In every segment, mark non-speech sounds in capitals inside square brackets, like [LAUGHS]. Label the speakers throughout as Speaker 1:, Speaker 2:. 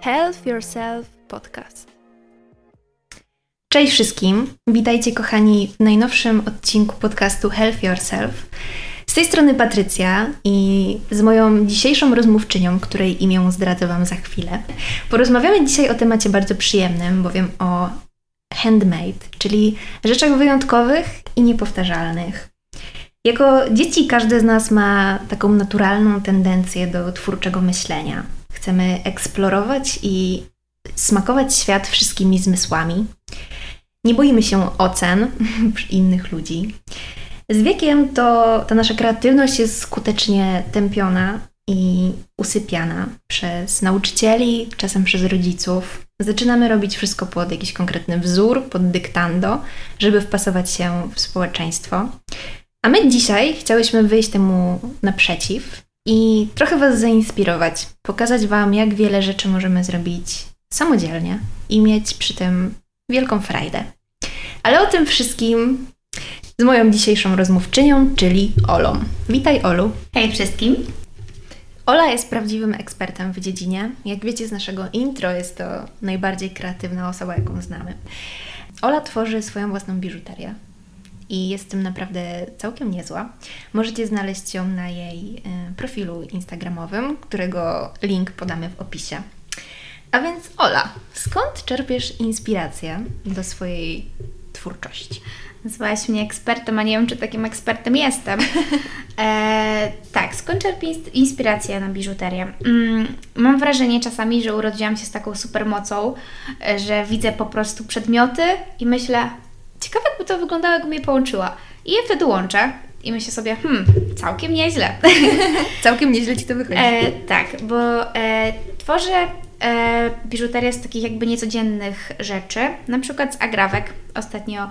Speaker 1: Health Yourself Podcast. Cześć wszystkim, witajcie kochani w najnowszym odcinku podcastu Health Yourself. Z tej strony Patrycja i z moją dzisiejszą rozmówczynią, której imię zdradzę Wam za chwilę. Porozmawiamy dzisiaj o temacie bardzo przyjemnym, bowiem o handmade, czyli rzeczach wyjątkowych i niepowtarzalnych. Jako dzieci każdy z nas ma taką naturalną tendencję do twórczego myślenia. Chcemy eksplorować i smakować świat wszystkimi zmysłami. Nie boimy się ocen [LAUGHS] innych ludzi. Z wiekiem to ta nasza kreatywność jest skutecznie tępiona i usypiana przez nauczycieli, czasem przez rodziców. Zaczynamy robić wszystko pod jakiś konkretny wzór, pod dyktando, żeby wpasować się w społeczeństwo. A my dzisiaj chciałyśmy wyjść temu naprzeciw i trochę Was zainspirować, pokazać Wam, jak wiele rzeczy możemy zrobić samodzielnie i mieć przy tym wielką frajdę. Ale o tym wszystkim z moją dzisiejszą rozmówczynią, czyli Olą. Witaj, Olu.
Speaker 2: Hej wszystkim.
Speaker 1: Ola jest prawdziwym ekspertem w dziedzinie. Jak wiecie z naszego intro, jest to najbardziej kreatywna osoba, jaką znamy. Ola tworzy swoją własną biżuterię i jest tym naprawdę całkiem niezła. Możecie znaleźć ją na jej y, profilu Instagramowym, którego link podamy w opisie. A więc Ola, skąd czerpiesz inspirację do swojej twórczości?
Speaker 2: Nazwałaś mnie ekspertem, a nie wiem, czy takim ekspertem jestem. [LAUGHS] E, tak, skąd czerpię inspirację na biżuterię? Mm, mam wrażenie czasami, że urodziłam się z taką supermocą, e, że widzę po prostu przedmioty i myślę, ciekawe jakby to wyglądało, jakbym je połączyła. I je wtedy łączę i myślę sobie, hmm, całkiem nieźle. [LAUGHS]
Speaker 1: całkiem nieźle Ci to wychodzi. E,
Speaker 2: tak, bo e, tworzę e, biżuterię z takich jakby niecodziennych rzeczy, na przykład z agrafek. Ostatnio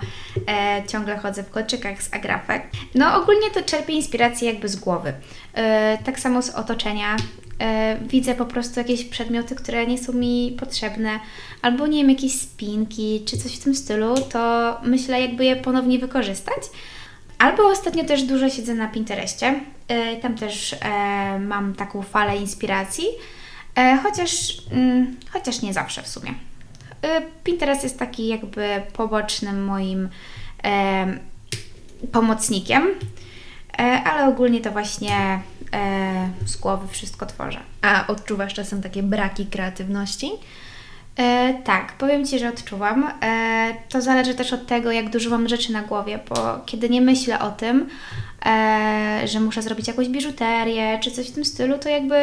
Speaker 2: e, ciągle chodzę w kolczykach z agrafek. No ogólnie to czerpię inspirację jakby z głowy. E, tak samo z otoczenia. E, widzę po prostu jakieś przedmioty, które nie są mi potrzebne, albo nie wiem, jakieś spinki czy coś w tym stylu, to myślę jakby je ponownie wykorzystać. Albo ostatnio też dużo siedzę na Pinterestie. E, tam też e, mam taką falę inspiracji. Chociaż, mm, chociaż nie zawsze w sumie. Pinterest jest taki jakby pobocznym moim pomocnikiem, ale ogólnie to właśnie z głowy wszystko tworzę.
Speaker 1: A odczuwasz czasem takie braki kreatywności?
Speaker 2: E, tak, powiem Ci, że odczuwam. E, to zależy też od tego, jak dużo mam rzeczy na głowie, bo kiedy nie myślę o tym, e, że muszę zrobić jakąś biżuterię czy coś w tym stylu, to jakby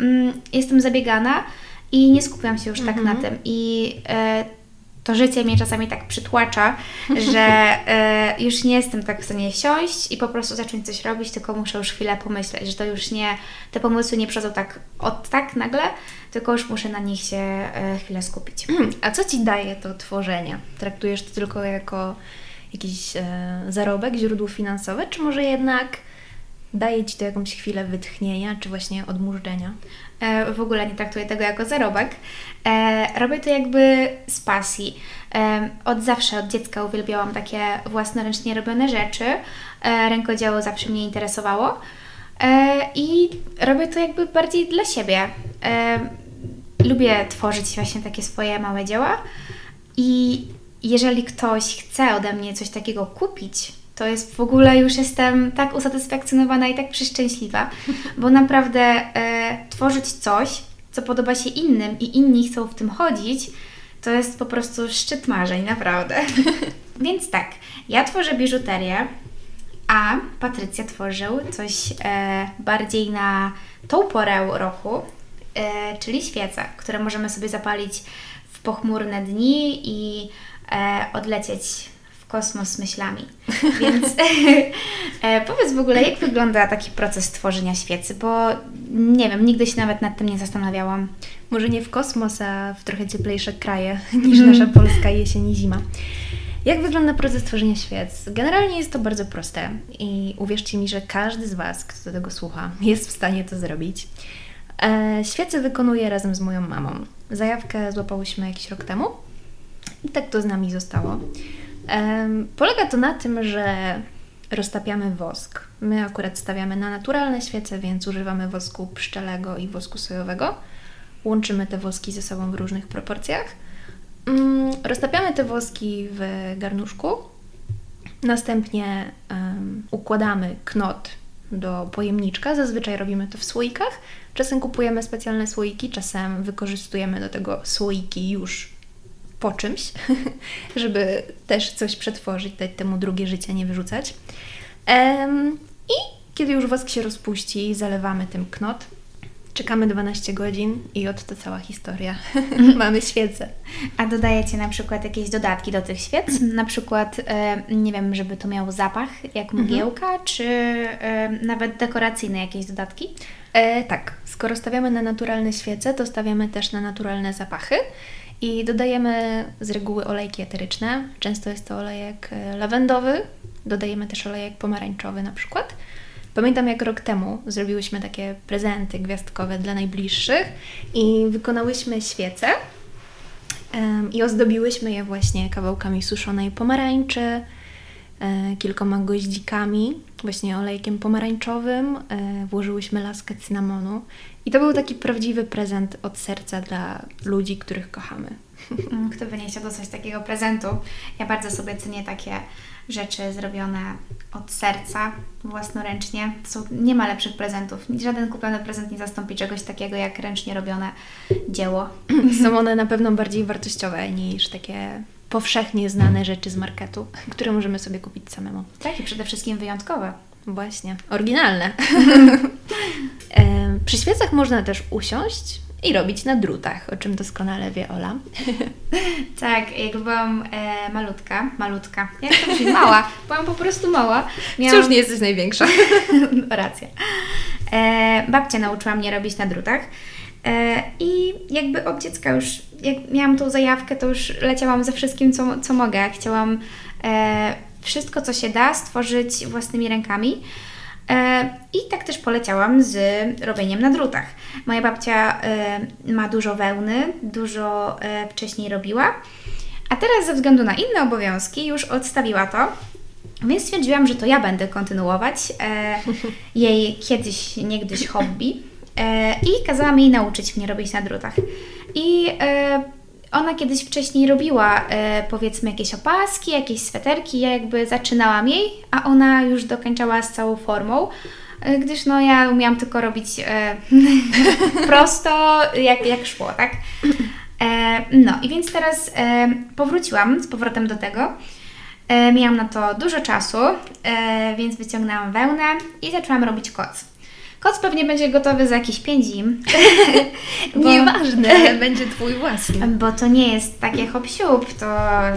Speaker 2: mm, jestem zabiegana i nie skupiam się już tak na mhm. tym. I e, to życie mnie czasami tak przytłacza, [LAUGHS] że e, już nie jestem tak w stanie siąść i po prostu zacząć coś robić, tylko muszę już chwilę pomyśleć, że to już nie, te pomysły nie przychodzą tak od tak nagle, tylko już muszę na nich się e, chwilę skupić. [CLEARS THROAT]
Speaker 1: A co Ci daje to tworzenie? Traktujesz to tylko jako jakiś e, zarobek, źródło finansowe, czy może jednak daje Ci to jakąś chwilę wytchnienia, czy właśnie odmurzenia?
Speaker 2: E, w ogóle nie traktuję tego jako zarobek. E, robię to jakby z pasji. E, od zawsze, od dziecka uwielbiałam takie własnoręcznie robione rzeczy. Rękodzieło zawsze mnie interesowało. I robię to jakby bardziej dla siebie. Lubię tworzyć właśnie takie swoje małe dzieła. I jeżeli ktoś chce ode mnie coś takiego kupić, to jest w ogóle już jestem tak usatysfakcjonowana i tak przeszczęśliwa, [LAUGHS] bo naprawdę e, tworzyć coś, co podoba się innym i inni chcą w tym chodzić, to jest po prostu szczyt marzeń, naprawdę. [LAUGHS] Więc tak, ja tworzę biżuterię, a Patrycja tworzył coś e, bardziej na tą porę roku, e, czyli świece, które możemy sobie zapalić w pochmurne dni i e, odlecieć kosmos myślami. [LAUGHS] Więc [LAUGHS] e, powiedz w ogóle, jak wygląda taki proces tworzenia świecy, bo nie wiem, nigdy się nawet nad tym nie zastanawiałam.
Speaker 1: Może nie w kosmos, a w trochę cieplejsze kraje [LAUGHS] niż mm. nasza polska jesień i zima. Jak wygląda proces tworzenia świec? Generalnie jest to bardzo proste i uwierzcie mi, że każdy z Was, kto do tego słucha, jest w stanie to zrobić. E, świece wykonuję razem z moją mamą. Zajawkę złapałyśmy jakiś rok temu i tak to z nami zostało. Polega to na tym, że roztapiamy wosk. My akurat stawiamy na naturalne świece, więc używamy wosku pszczelego i wosku sojowego. łączymy te woski ze sobą w różnych proporcjach. Mm, roztapiamy te woski w garnuszku. Następnie układamy knot do pojemniczka. Zazwyczaj robimy to w słoikach. Czasem kupujemy specjalne słoiki, czasem wykorzystujemy do tego słoiki już po czymś, [LAUGHS] żeby też coś przetworzyć, dać temu drugie życie, nie wyrzucać. Um, I kiedy już wosk się rozpuści, zalewamy tym knot. Czekamy 12 godzin i oto cała historia. [LAUGHS] Mamy świece.
Speaker 2: A dodajecie na przykład jakieś dodatki do tych świec? Na przykład, e, nie wiem, żeby to miało zapach jak mhm. mgiełka, mhm. czy e, nawet dekoracyjne jakieś dodatki?
Speaker 1: E, tak, skoro stawiamy na naturalne świece, to stawiamy też na naturalne zapachy i dodajemy z reguły olejki eteryczne. Często jest to olejek e, lawendowy, dodajemy też olejek pomarańczowy na przykład. Pamiętam, jak rok temu zrobiłyśmy takie prezenty gwiazdkowe dla najbliższych i wykonałyśmy świece i ozdobiłyśmy je właśnie kawałkami suszonej pomarańczy, e, kilkoma goździkami, właśnie olejkiem pomarańczowym, e, włożyłyśmy laskę cynamonu i to był taki prawdziwy prezent od serca dla ludzi, których kochamy.
Speaker 2: Mm, kto by nie chciał dostać takiego prezentu? Ja bardzo sobie cenię takie rzeczy zrobione od serca, własnoręcznie. Są, nie ma lepszych prezentów. Żaden kupiony prezent nie zastąpi czegoś takiego jak ręcznie robione dzieło. [CLEARS THROAT]
Speaker 1: Są one na pewno bardziej wartościowe niż takie powszechnie znane rzeczy z marketu, które możemy sobie kupić samemu.
Speaker 2: Tak, i przede wszystkim wyjątkowe.
Speaker 1: Właśnie, oryginalne. [LAUGHS] Przy świecach można też usiąść i robić na drutach, o czym doskonale wie Ola. [LAUGHS]
Speaker 2: tak, jak byłam e, malutka, malutka, jak to brzmi, mała, byłam po prostu mała.
Speaker 1: Miałam... Wciąż nie jesteś największa. [LAUGHS]
Speaker 2: Racja. E, babcia nauczyła mnie robić na drutach. E, I jakby od dziecka już, jak miałam tą zajawkę, to już leciałam ze wszystkim, co, co mogę. Chciałam e, wszystko, co się da, stworzyć własnymi rękami. E, I tak też poleciałam z robieniem na drutach. Moja babcia ma dużo wełny, dużo wcześniej robiła, a teraz ze względu na inne obowiązki już odstawiła to. Więc stwierdziłam, że to ja będę kontynuować [LAUGHS] jej kiedyś, niegdyś hobby i kazała mi nauczyć mnie robić na drutach. I ona kiedyś wcześniej robiła e, powiedzmy jakieś opaski, jakieś sweterki, ja jakby zaczynałam jej, a ona już dokończała z całą formą, e, gdyż no ja umiałam tylko robić e, [LAUGHS] prosto jak, jak szło, tak? E, no i więc teraz e, powróciłam z powrotem do tego. E, miałam na to dużo czasu, więc wyciągnęłam wełnę i zaczęłam robić koc. Koc pewnie będzie gotowy za jakieś 5 zim. [LAUGHS]
Speaker 1: bo, Nieważne, [LAUGHS] będzie Twój własny.
Speaker 2: Bo to nie jest takie hop to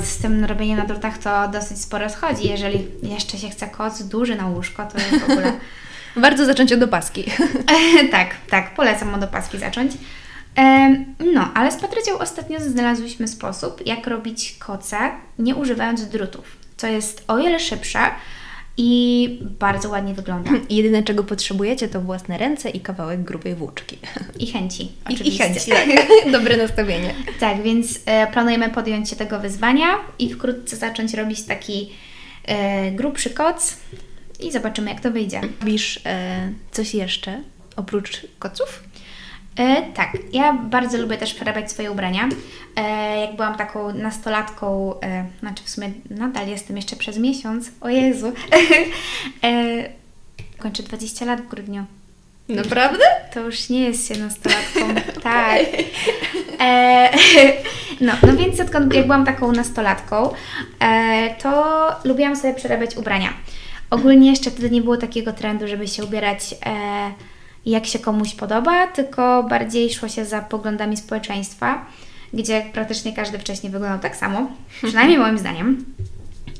Speaker 2: z tym robieniem na drutach to dosyć sporo schodzi. Jeżeli jeszcze się chce koc duży na łóżko, to w ogóle... [LAUGHS]
Speaker 1: Warto zacząć od opaski.
Speaker 2: tak, tak, polecam od opaski zacząć. No, ale z Patrycją ostatnio znalazłyśmy sposób, jak robić koce, nie używając drutów, co jest o wiele szybsze, i bardzo ładnie wygląda. [CLEARS THROAT]
Speaker 1: Jedyne, czego potrzebujecie, to własne ręce i kawałek grubej włóczki.
Speaker 2: I chęci,
Speaker 1: oczywiście. I, chęci, [LAUGHS] tak. Dobre nastawienie.
Speaker 2: Tak, więc e, planujemy podjąć się tego wyzwania i wkrótce zacząć robić taki e, grubszy koc i zobaczymy, jak to wyjdzie.
Speaker 1: Robisz e, coś jeszcze oprócz koców?
Speaker 2: E, tak, ja bardzo lubię też przerabiać swoje ubrania. E, jak byłam taką nastolatką, e, znaczy w sumie nadal jestem jeszcze przez miesiąc, o Jezu, [LAUGHS] e, kończę 20 lat w grudniu.
Speaker 1: Naprawdę?
Speaker 2: To już nie jest się nastolatką. [LAUGHS] tak. E, [LAUGHS] no, no więc odkąd jak byłam taką nastolatką, e, to lubiłam sobie przerabiać ubrania. Ogólnie jeszcze wtedy nie było takiego trendu, żeby się ubierać e, jak się komuś podoba, tylko bardziej szło się za poglądami społeczeństwa, gdzie praktycznie każdy wcześniej wyglądał tak samo, [LAUGHS] przynajmniej moim zdaniem.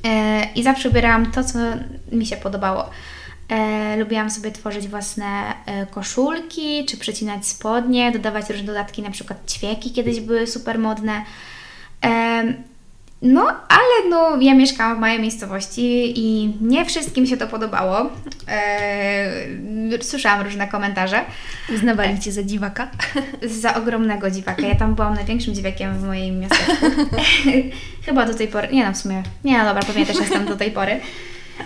Speaker 2: E, I zawsze ubierałam to, co mi się podobało. E, lubiłam sobie tworzyć własne e, koszulki, czy przecinać spodnie, dodawać różne dodatki, na przykład ćwieki kiedyś były super modne. No, ale no, ja mieszkałam w małej miejscowości i nie wszystkim się to podobało. Eee, słyszałam różne komentarze.
Speaker 1: Uznawali Cię za dziwaka? [LAUGHS]
Speaker 2: za ogromnego dziwaka. Ja tam byłam największym dziwakiem w moim miasteczku. [LAUGHS] Chyba do tej pory. Nie no, w sumie. Nie no, dobra, pewnie też jestem do tej pory.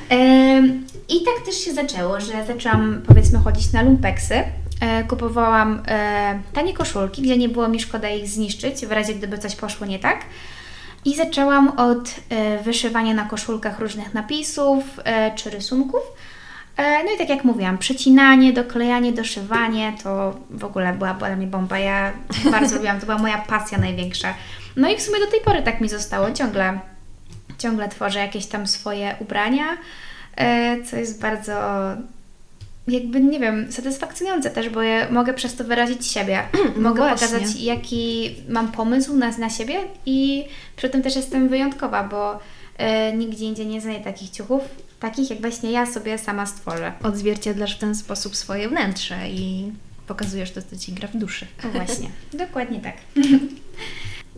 Speaker 2: Eee, I tak też się zaczęło, że zaczęłam powiedzmy chodzić na lumpeksy e, kupowałam e, tanie koszulki, gdzie nie było mi szkoda ich zniszczyć, w razie gdyby coś poszło nie tak. I zaczęłam od e, wyszywania na koszulkach różnych napisów e, czy rysunków. E, no i tak jak mówiłam, przecinanie, doklejanie, doszywanie to w ogóle była dla mnie bomba. Ja [LAUGHS] bardzo lubiłam, to była moja pasja największa. No i w sumie do tej pory tak mi zostało. Ciągle, ciągle tworzę jakieś tam swoje ubrania, co jest bardzo jakby, nie wiem, satysfakcjonujące też, bo ja mogę przez to wyrazić siebie. [CLEARS THROAT]
Speaker 1: No
Speaker 2: mogę
Speaker 1: właśnie.
Speaker 2: pokazać, jaki mam pomysł na, na siebie i przy tym też jestem wyjątkowa, bo e, nigdzie indziej nie znajdę takich ciuchów, takich jak właśnie ja sobie sama stworzę.
Speaker 1: Odzwierciedlasz w ten sposób swoje wnętrze i pokazujesz to, co Ci gra w duszy.
Speaker 2: O właśnie, [LAUGHS] dokładnie tak. [LAUGHS]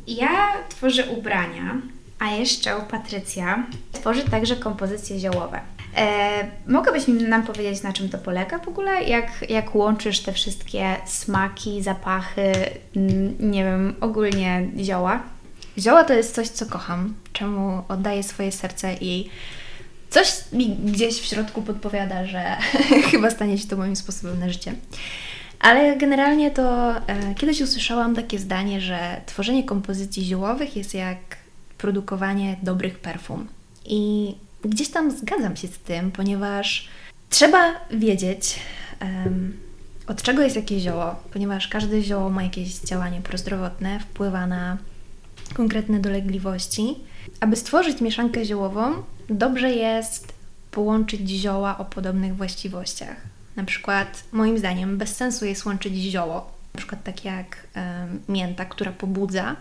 Speaker 2: Ja tworzę ubrania, a jeszcze Patrycja tworzy także kompozycje ziołowe. E, mogłabyś nam powiedzieć, na czym to polega w ogóle? Jak, jak łączysz te wszystkie smaki, zapachy, nie wiem, ogólnie zioła?
Speaker 1: Zioła to jest coś, co kocham, czemu oddaję swoje serce i coś mi gdzieś w środku podpowiada, że [LAUGHS] chyba stanie się to moim sposobem na życie. Ale generalnie to e, kiedyś usłyszałam takie zdanie, że tworzenie kompozycji ziołowych jest jak produkowanie dobrych perfum. I gdzieś tam zgadzam się z tym, ponieważ trzeba wiedzieć, em, od czego jest jakieś zioło, ponieważ każde zioło ma jakieś działanie prozdrowotne, wpływa na konkretne dolegliwości. Aby stworzyć mieszankę ziołową, dobrze jest połączyć zioła o podobnych właściwościach. Na przykład, moim zdaniem, bez sensu jest łączyć zioło, na przykład tak jak mięta, która pobudza,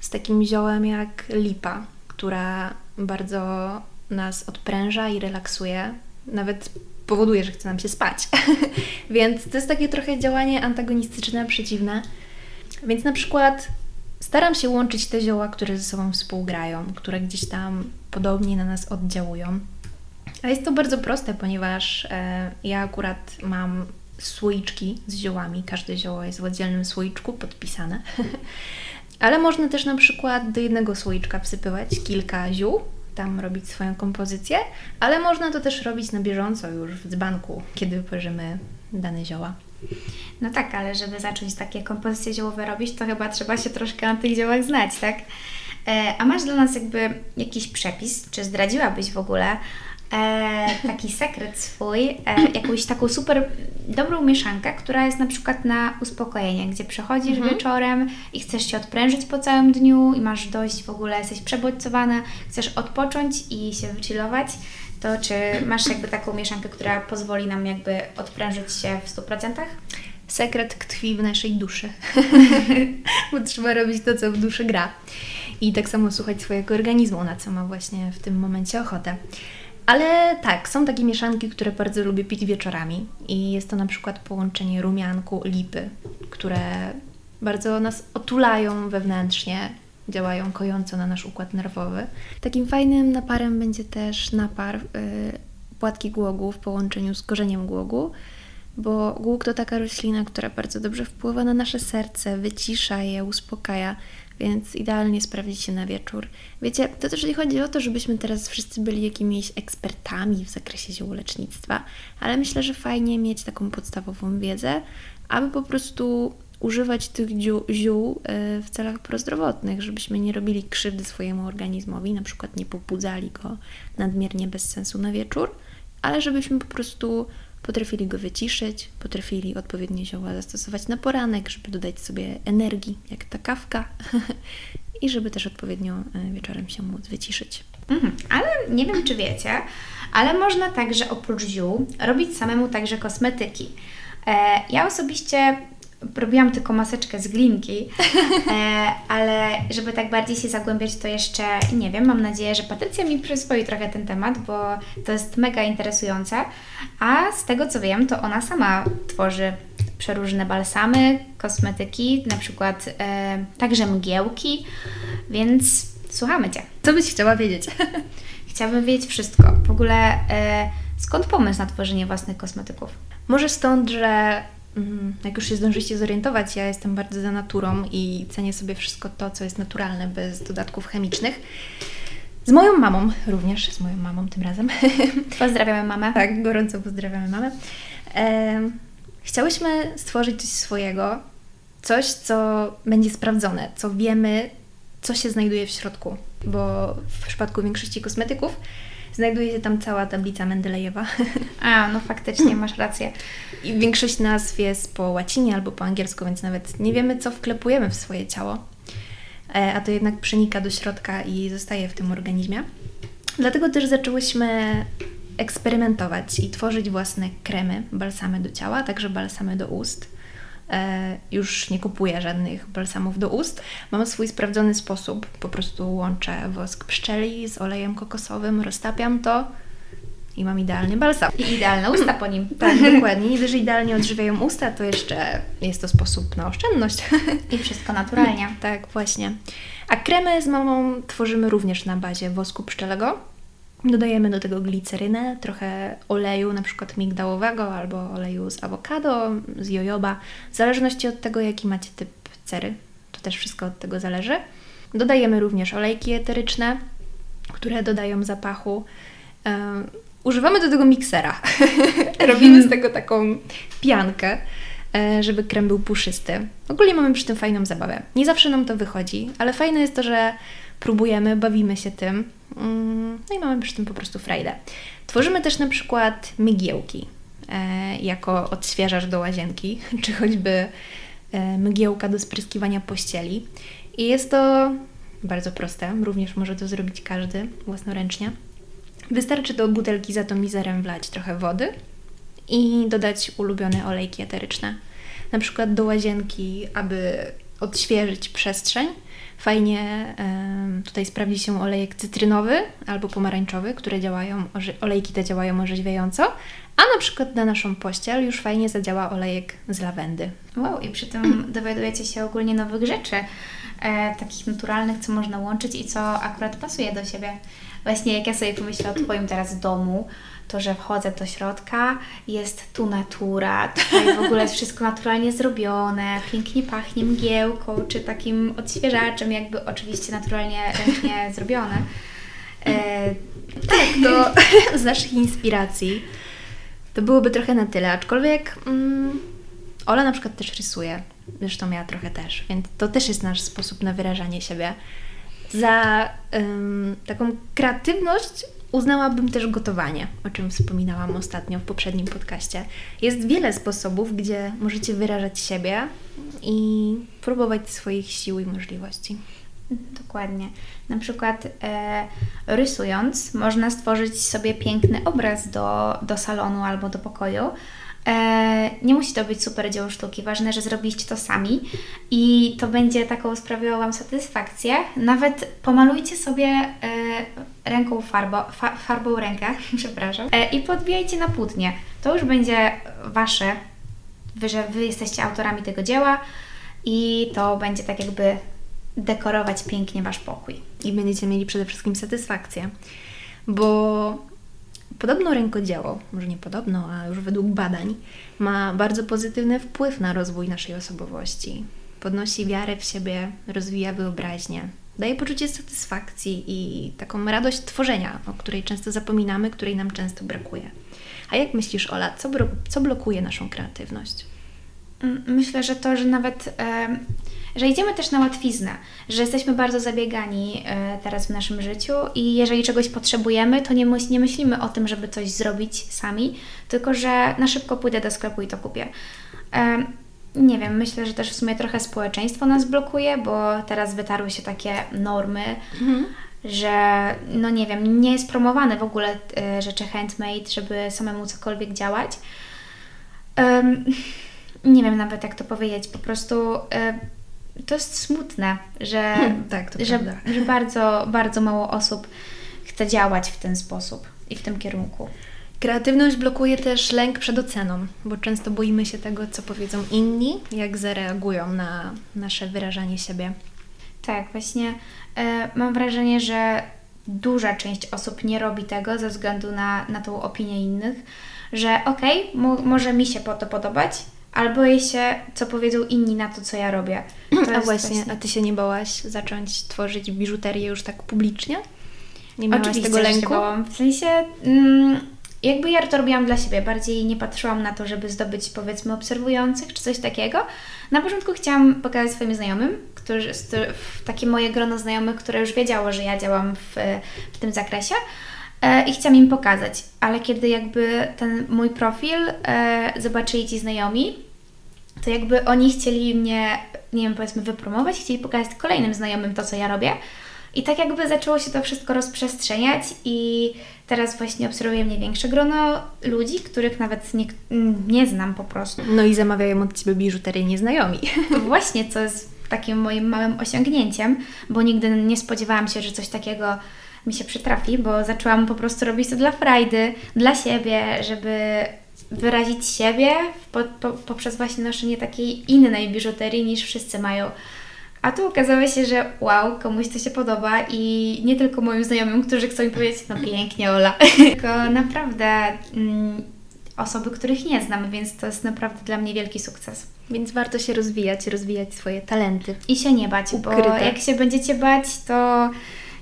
Speaker 1: z takim ziołem jak lipa, która bardzo nas odpręża i relaksuje, nawet powoduje, że chce nam się spać. [LAUGHS] Więc to jest takie trochę działanie antagonistyczne, przeciwne. Więc na przykład staram się łączyć te zioła, które ze sobą współgrają, które gdzieś tam podobnie na nas oddziałują. A jest to bardzo proste, ponieważ e, ja akurat mam słoiczki z ziołami. Każde zioło jest w oddzielnym słoiczku podpisane. [LAUGHS] Ale można też na przykład do jednego słoiczka wsypywać kilka ziół, tam robić swoją kompozycję, ale można to też robić na bieżąco już w dzbanku, kiedy wyparzymy dane zioła.
Speaker 2: No tak, ale żeby zacząć takie kompozycje ziołowe robić, to chyba trzeba się troszkę na tych ziołach znać, tak? E, a masz dla nas jakby jakiś przepis, czy zdradziłabyś w ogóle e, taki sekret swój, e, jakąś taką super dobrą mieszankę, która jest na przykład na uspokojenie, gdzie przechodzisz
Speaker 1: Mhm.
Speaker 2: wieczorem i chcesz się odprężyć po całym dniu i masz dość w ogóle, jesteś przebodźcowana, chcesz odpocząć i się wychillować, to czy masz jakby taką mieszankę, która pozwoli nam jakby odprężyć się w 100%?
Speaker 1: Sekret tkwi w naszej duszy, [LAUGHS] bo trzeba robić to, co w duszy gra. I tak samo słuchać swojego organizmu, na co ma właśnie w tym momencie ochotę. Ale tak, są takie mieszanki, które bardzo lubię pić wieczorami i jest to na przykład połączenie rumianku, lipy, które bardzo nas otulają wewnętrznie, działają kojąco na nasz układ nerwowy. Takim fajnym naparem będzie też napar y, płatki głogu w połączeniu z korzeniem głogu, bo głóg to taka roślina, która bardzo dobrze wpływa na nasze serce, wycisza je, uspokaja, więc idealnie sprawdzi się na wieczór. Wiecie, to też nie chodzi o to, żebyśmy teraz wszyscy byli jakimiś ekspertami w zakresie ziołolecznictwa, ale myślę, że fajnie mieć taką podstawową wiedzę, aby po prostu używać tych dziu- ziół y, w celach prozdrowotnych, żebyśmy nie robili krzywdy swojemu organizmowi, na przykład nie pobudzali go nadmiernie bez sensu na wieczór, ale żebyśmy po prostu potrafili go wyciszyć, potrafili odpowiednie zioła zastosować na poranek, żeby dodać sobie energii, jak ta kawka, [LAUGHS] i żeby też odpowiednio y, wieczorem się móc wyciszyć.
Speaker 2: Mhm, ale nie wiem, czy wiecie, ale można także oprócz ziół robić samemu także kosmetyki. E, ja osobiście robiłam tylko maseczkę z glinki, e, ale żeby tak bardziej się zagłębiać, to jeszcze nie wiem. Mam nadzieję, że Patrycja mi przyswoi trochę ten temat, bo to jest mega interesujące. A z tego co wiem, to ona sama tworzy przeróżne balsamy, kosmetyki, na przykład e, także mgiełki, więc słuchamy Cię.
Speaker 1: Co byś chciała wiedzieć? [LAUGHS]
Speaker 2: Chciałabym wiedzieć wszystko. W ogóle e, skąd pomysł na tworzenie własnych kosmetyków?
Speaker 1: Może stąd, że jak już się zdążycie zorientować, ja jestem bardzo za naturą i cenię sobie wszystko to, co jest naturalne, bez dodatków chemicznych. Z moją mamą również, z moją mamą tym razem. [LAUGHS]
Speaker 2: Pozdrawiamy mamę.
Speaker 1: tak, gorąco pozdrawiamy mamę. Em, chciałyśmy stworzyć coś swojego, coś, co będzie sprawdzone, co wiemy, co się znajduje w środku, bo w przypadku większości kosmetyków znajduje się tam cała tablica Mendelejewa. [LAUGHS]
Speaker 2: A, no faktycznie, masz rację.
Speaker 1: I większość nazw jest po łacinie albo po angielsku, więc nawet nie wiemy, co wklepujemy w swoje ciało. E, a to jednak przenika do środka i zostaje w tym organizmie. Dlatego też zaczęłyśmy eksperymentować i tworzyć własne kremy, balsamy do ciała, także balsamy do ust. E, już nie kupuję żadnych balsamów do ust. Mam swój sprawdzony sposób. Po prostu łączę wosk pszczeli z olejem kokosowym, roztapiam to i mam idealny balsam.
Speaker 2: I idealne usta po nim. [LAUGHS]
Speaker 1: Tak, dokładnie. Nie dość, że idealnie odżywiają usta, to jeszcze jest to sposób na oszczędność.
Speaker 2: I wszystko naturalnie. [LAUGHS]
Speaker 1: Tak, właśnie. A kremy z mamą tworzymy również na bazie wosku pszczelego. Dodajemy do tego glicerynę, trochę oleju na przykład migdałowego albo oleju z awokado, z jojoba, w zależności od tego, jaki macie typ cery. To też wszystko od tego zależy. Dodajemy również olejki eteryczne, które dodają zapachu. używamy do tego miksera. [LAUGHS] Robimy z tego taką piankę, e, żeby krem był puszysty. Ogólnie mamy przy tym fajną zabawę. Nie zawsze nam to wychodzi, ale fajne jest to, że próbujemy, bawimy się tym. Mm, no i mamy przy tym po prostu frajdę. Tworzymy też na przykład mygiełki e, jako odświeżacz do łazienki, [LAUGHS] czy choćby e, mgiełka do spryskiwania pościeli. I jest to bardzo proste, również może to zrobić każdy własnoręcznie. Wystarczy do butelki za atomizerem wlać trochę wody i dodać ulubione olejki eteryczne. Na przykład do łazienki, aby odświeżyć przestrzeń, Fajnie tutaj sprawdzi się olejek cytrynowy albo pomarańczowy, które działają, olejki te działają orzeźwiająco, a na przykład na naszą pościel już fajnie zadziała olejek z lawendy.
Speaker 2: Wow, i przy tym [CLEARS THROAT] dowiadujecie się ogólnie nowych rzeczy, e, takich naturalnych, co można łączyć i co akurat pasuje do siebie. Właśnie jak ja sobie pomyślę o Twoim teraz domu, to, że wchodzę do środka, jest tu natura, tutaj w ogóle jest wszystko naturalnie zrobione, pięknie pachnie mgiełką, czy takim odświeżaczem, jakby oczywiście naturalnie ręcznie [LAUGHS] zrobione.
Speaker 1: E, tak, to [LAUGHS] z naszych inspiracji to byłoby trochę na tyle, aczkolwiek mm, Ola na przykład też rysuje, zresztą ja trochę też, więc to też jest nasz sposób na wyrażanie siebie. Za um, taką kreatywność Uznałabym też gotowanie, o czym wspominałam ostatnio w poprzednim podcaście. Jest wiele sposobów, gdzie możecie wyrażać siebie i próbować swoich sił i możliwości.
Speaker 2: Dokładnie. Na przykład e, rysując, można stworzyć sobie piękny obraz do, do salonu albo do pokoju, E, nie musi to być super dzieło sztuki, ważne, że zrobiliście to sami i to będzie taką sprawiało Wam satysfakcję. Nawet pomalujcie sobie e, ręką farbo, fa, farbą rękę, [LAUGHS] przepraszam, e, i podbijajcie na płótnie. To już będzie Wasze, wy, że Wy jesteście autorami tego dzieła i to będzie tak jakby dekorować pięknie Wasz pokój.
Speaker 1: I będziecie mieli przede wszystkim satysfakcję, bo Podobno rękodzieło, może nie podobno, a już według badań, ma bardzo pozytywny wpływ na rozwój naszej osobowości. Podnosi wiarę w siebie, rozwija wyobraźnię, daje poczucie satysfakcji i taką radość tworzenia, o której często zapominamy, której nam często brakuje. A jak myślisz, Ola, co, co blokuje naszą kreatywność?
Speaker 2: Mm, myślę, że to, że nawet że idziemy też na łatwiznę, że jesteśmy bardzo zabiegani e, teraz w naszym życiu i jeżeli czegoś potrzebujemy, to nie, nie myślimy o tym, żeby coś zrobić sami, tylko że na szybko pójdę do sklepu i to kupię. Nie wiem, myślę, że też w sumie trochę społeczeństwo nas blokuje, bo teraz wytarły się takie normy, mhm. że no nie wiem, nie jest promowane w ogóle e, rzeczy handmade, żeby samemu cokolwiek działać. Nie wiem nawet jak to powiedzieć, po prostu e, to jest smutne, że, hmm, tak, że, że bardzo, bardzo mało osób chce działać w ten sposób i w tym kierunku.
Speaker 1: Kreatywność blokuje też lęk przed oceną, bo często boimy się tego, co powiedzą inni, jak zareagują na nasze wyrażanie siebie.
Speaker 2: Tak, właśnie e, mam wrażenie, że duża część osób nie robi tego ze względu na, na tą opinię innych, że okej, okay, może mi się po to podobać, ale boję się, co powiedzą inni na to, co ja robię.
Speaker 1: To [CLEARS THROAT] a właśnie, właśnie, a Ty się nie bałaś zacząć tworzyć biżuterię już tak publicznie? Nie miałaś
Speaker 2: Oczywiście,
Speaker 1: tego lęku?
Speaker 2: Się bałam. W sensie... Mm, jakby ja to robiłam dla siebie, bardziej nie patrzyłam na to, żeby zdobyć powiedzmy obserwujących czy coś takiego. Na początku chciałam pokazać swoim znajomym, którzy, takie moje grono znajomych, które już wiedziało, że ja działam w, w tym zakresie e, i chciałam im pokazać, ale kiedy jakby ten mój profil e, zobaczyli ci znajomi, to jakby oni chcieli mnie, nie wiem, powiedzmy wypromować, chcieli pokazać kolejnym znajomym to, co ja robię. I tak jakby zaczęło się to wszystko rozprzestrzeniać i teraz właśnie obserwuję mnie większe grono ludzi, których nawet nie, nie znam po prostu.
Speaker 1: No i zamawiają od Ciebie biżuterię nieznajomi. [LAUGHS]
Speaker 2: Właśnie, co jest takim moim małym osiągnięciem, bo nigdy nie spodziewałam się, że coś takiego mi się przytrafi, bo zaczęłam po prostu robić to dla frajdy, dla siebie, żeby wyrazić siebie po, po, poprzez właśnie noszenie takiej innej biżuterii niż wszyscy mają. A tu okazało się, że wow, komuś to się podoba i nie tylko moim znajomym, którzy chcą mi powiedzieć, no pięknie Ola, [LAUGHS] tylko naprawdę mm, osoby, których nie znam, więc to jest naprawdę dla mnie wielki sukces.
Speaker 1: Więc warto się rozwijać, rozwijać swoje talenty.
Speaker 2: I się nie bać, Ukryte. bo jak się będziecie bać, to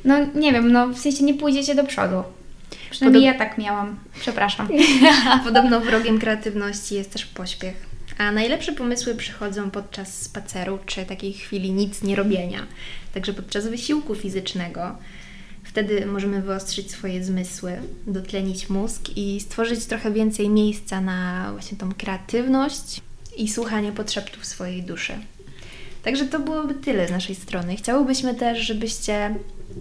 Speaker 2: no nie wiem, no w sensie nie pójdziecie do przodu. Przynajmniej Podob... ja tak miałam. Przepraszam. [LAUGHS]
Speaker 1: Podobno wrogiem kreatywności jest też pośpiech. A najlepsze pomysły przychodzą podczas spaceru czy takiej chwili nic nie robienia. Także podczas wysiłku fizycznego. Wtedy możemy wyostrzyć swoje zmysły, dotlenić mózg i stworzyć trochę więcej miejsca na właśnie tą kreatywność i słuchanie podszeptów swojej duszy. Także to byłoby tyle z naszej strony. Chciałybyśmy też, żebyście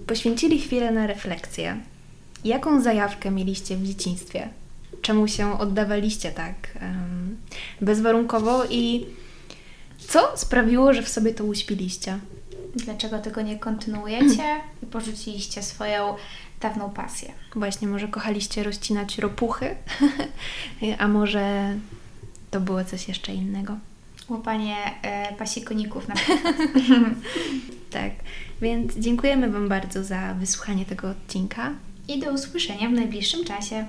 Speaker 1: poświęcili chwilę na refleksję. Jaką zajawkę mieliście w dzieciństwie? czemu się oddawaliście tak bezwarunkowo i co sprawiło, że w sobie to uśpiliście?
Speaker 2: Dlaczego tego nie kontynuujecie i porzuciliście swoją dawną pasję?
Speaker 1: Właśnie, może kochaliście rozcinać ropuchy, [LAUGHS] a może to było coś jeszcze innego?
Speaker 2: Łapanie e, pasikoników na przykład. [LAUGHS]
Speaker 1: tak, więc dziękujemy Wam bardzo za wysłuchanie tego odcinka.
Speaker 2: I do usłyszenia w najbliższym czasie.